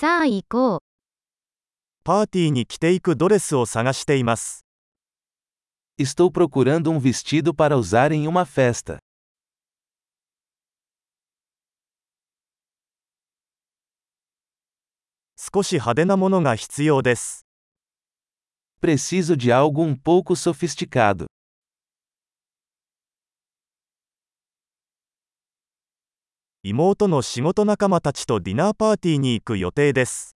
さあ行こう。パーティーに着ていくドレスを探しています。 Estou procurando um vestido para usar em uma festa. 少し派手なものが必要です。 Preciso de algo um pouco sofisticado. 妹の仕事仲間たちとディナーパーティーに行く予定です。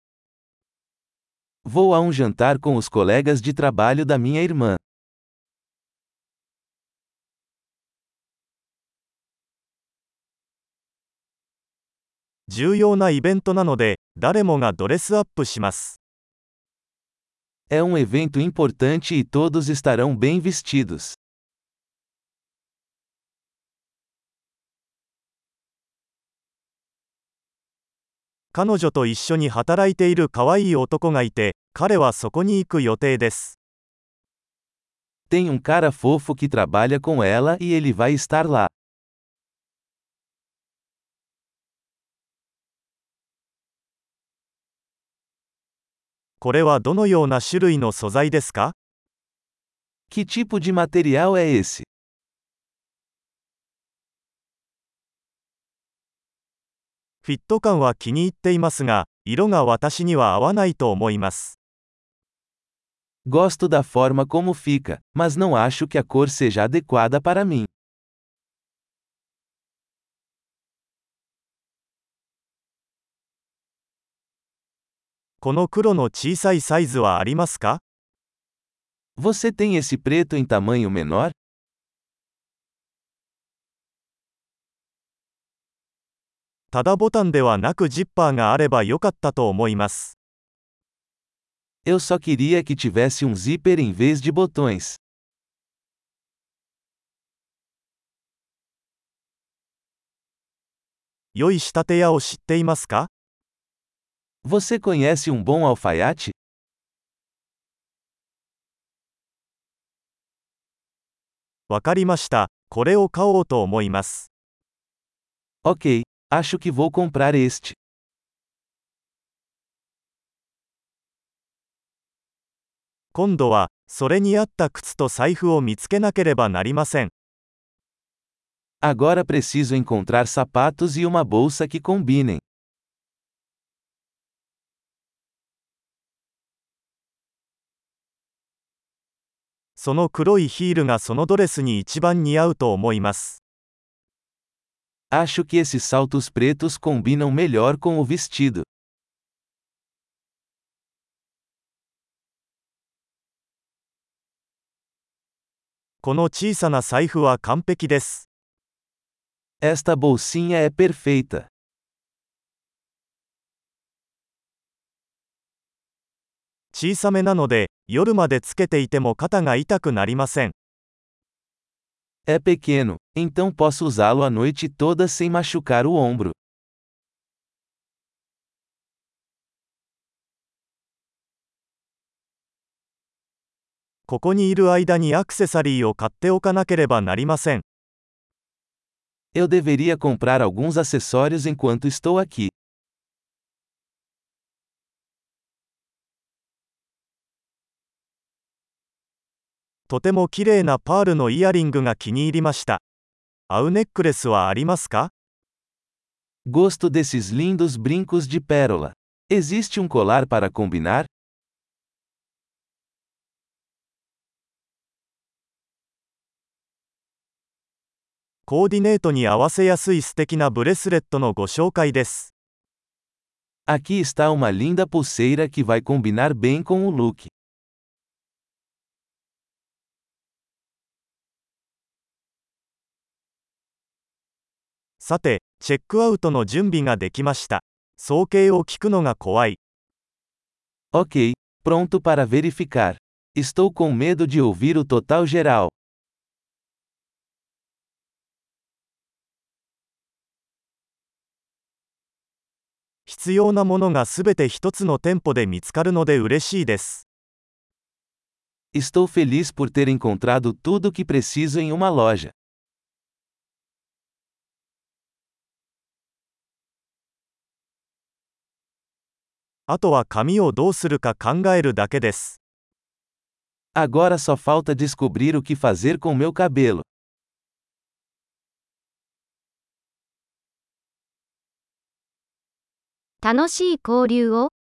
Vou a um jantar com os colegas de trabalho da minha irmã. 重要なイベントなので、誰もがドレスアップします。É um evento importante e todos estarão bem vestidos. 彼女と一緒に働いている可愛い男がいて、彼はそこに行く予定です。Tem um cara fofo que trabalha com ela e ele vai estar lá. これはどのような種類の素材ですか Que tipo de material é esse? フィット感は気に入っていますが、色が私には合わないと思います。 Gosto da forma como fica, mas não acho que a cor seja adequada para mim. この黒の小さいサイズはありますか Você tem esse preto em tamanho menor? ただボタンではなくジッパーがあればよかったと思います。Eu só queria que tivesse um zíper em vez de botões. 良い仕立て屋を知っていますか Você conhece um bom alfaiate? わかりました。これを買おうと思います。Ok, acho que vou comprar este. 今度は、それに合った靴と財布を見つけなければなりません。Agora preciso encontrar sapatos e uma bolsa que combinem. その黒いヒールがそのド Acho que esses saltos pretos combinam melhor com o vestido. この小さな財布は完璧です。Esta bolsinha é perfeita. 小さめなので、夜までつけていても肩が痛くなりません。É pequeno, então posso usá-lo a noite toda sem machucar o ombro. Eu deveria comprar alguns acessórios enquanto estou aqui. とても綺麗なパールのイヤリングが気に入りました。合うネックレスはありますか Gosto desses lindos brincos de pérola. Existe um colar para combinar? コーディネートに合わせやすい素敵なブレスレットのご紹介です。Aqui está uma linda pulseira que vai combinar bem com o look. さて、チェックアウトの準備ができました。総計を聞くのが怖い。Ok, pronto para verificar. Estou com medo de ouvir o total geral. 必要なものがすべて一つの店舗で見つかるので嬉しいです。Estou feliz por ter encontrado tudo o que preciso em uma loja. あとは髪をどうするか考えるだけです。Agora só falta descobrir o que fazer com meu cabelo. 楽しい交流を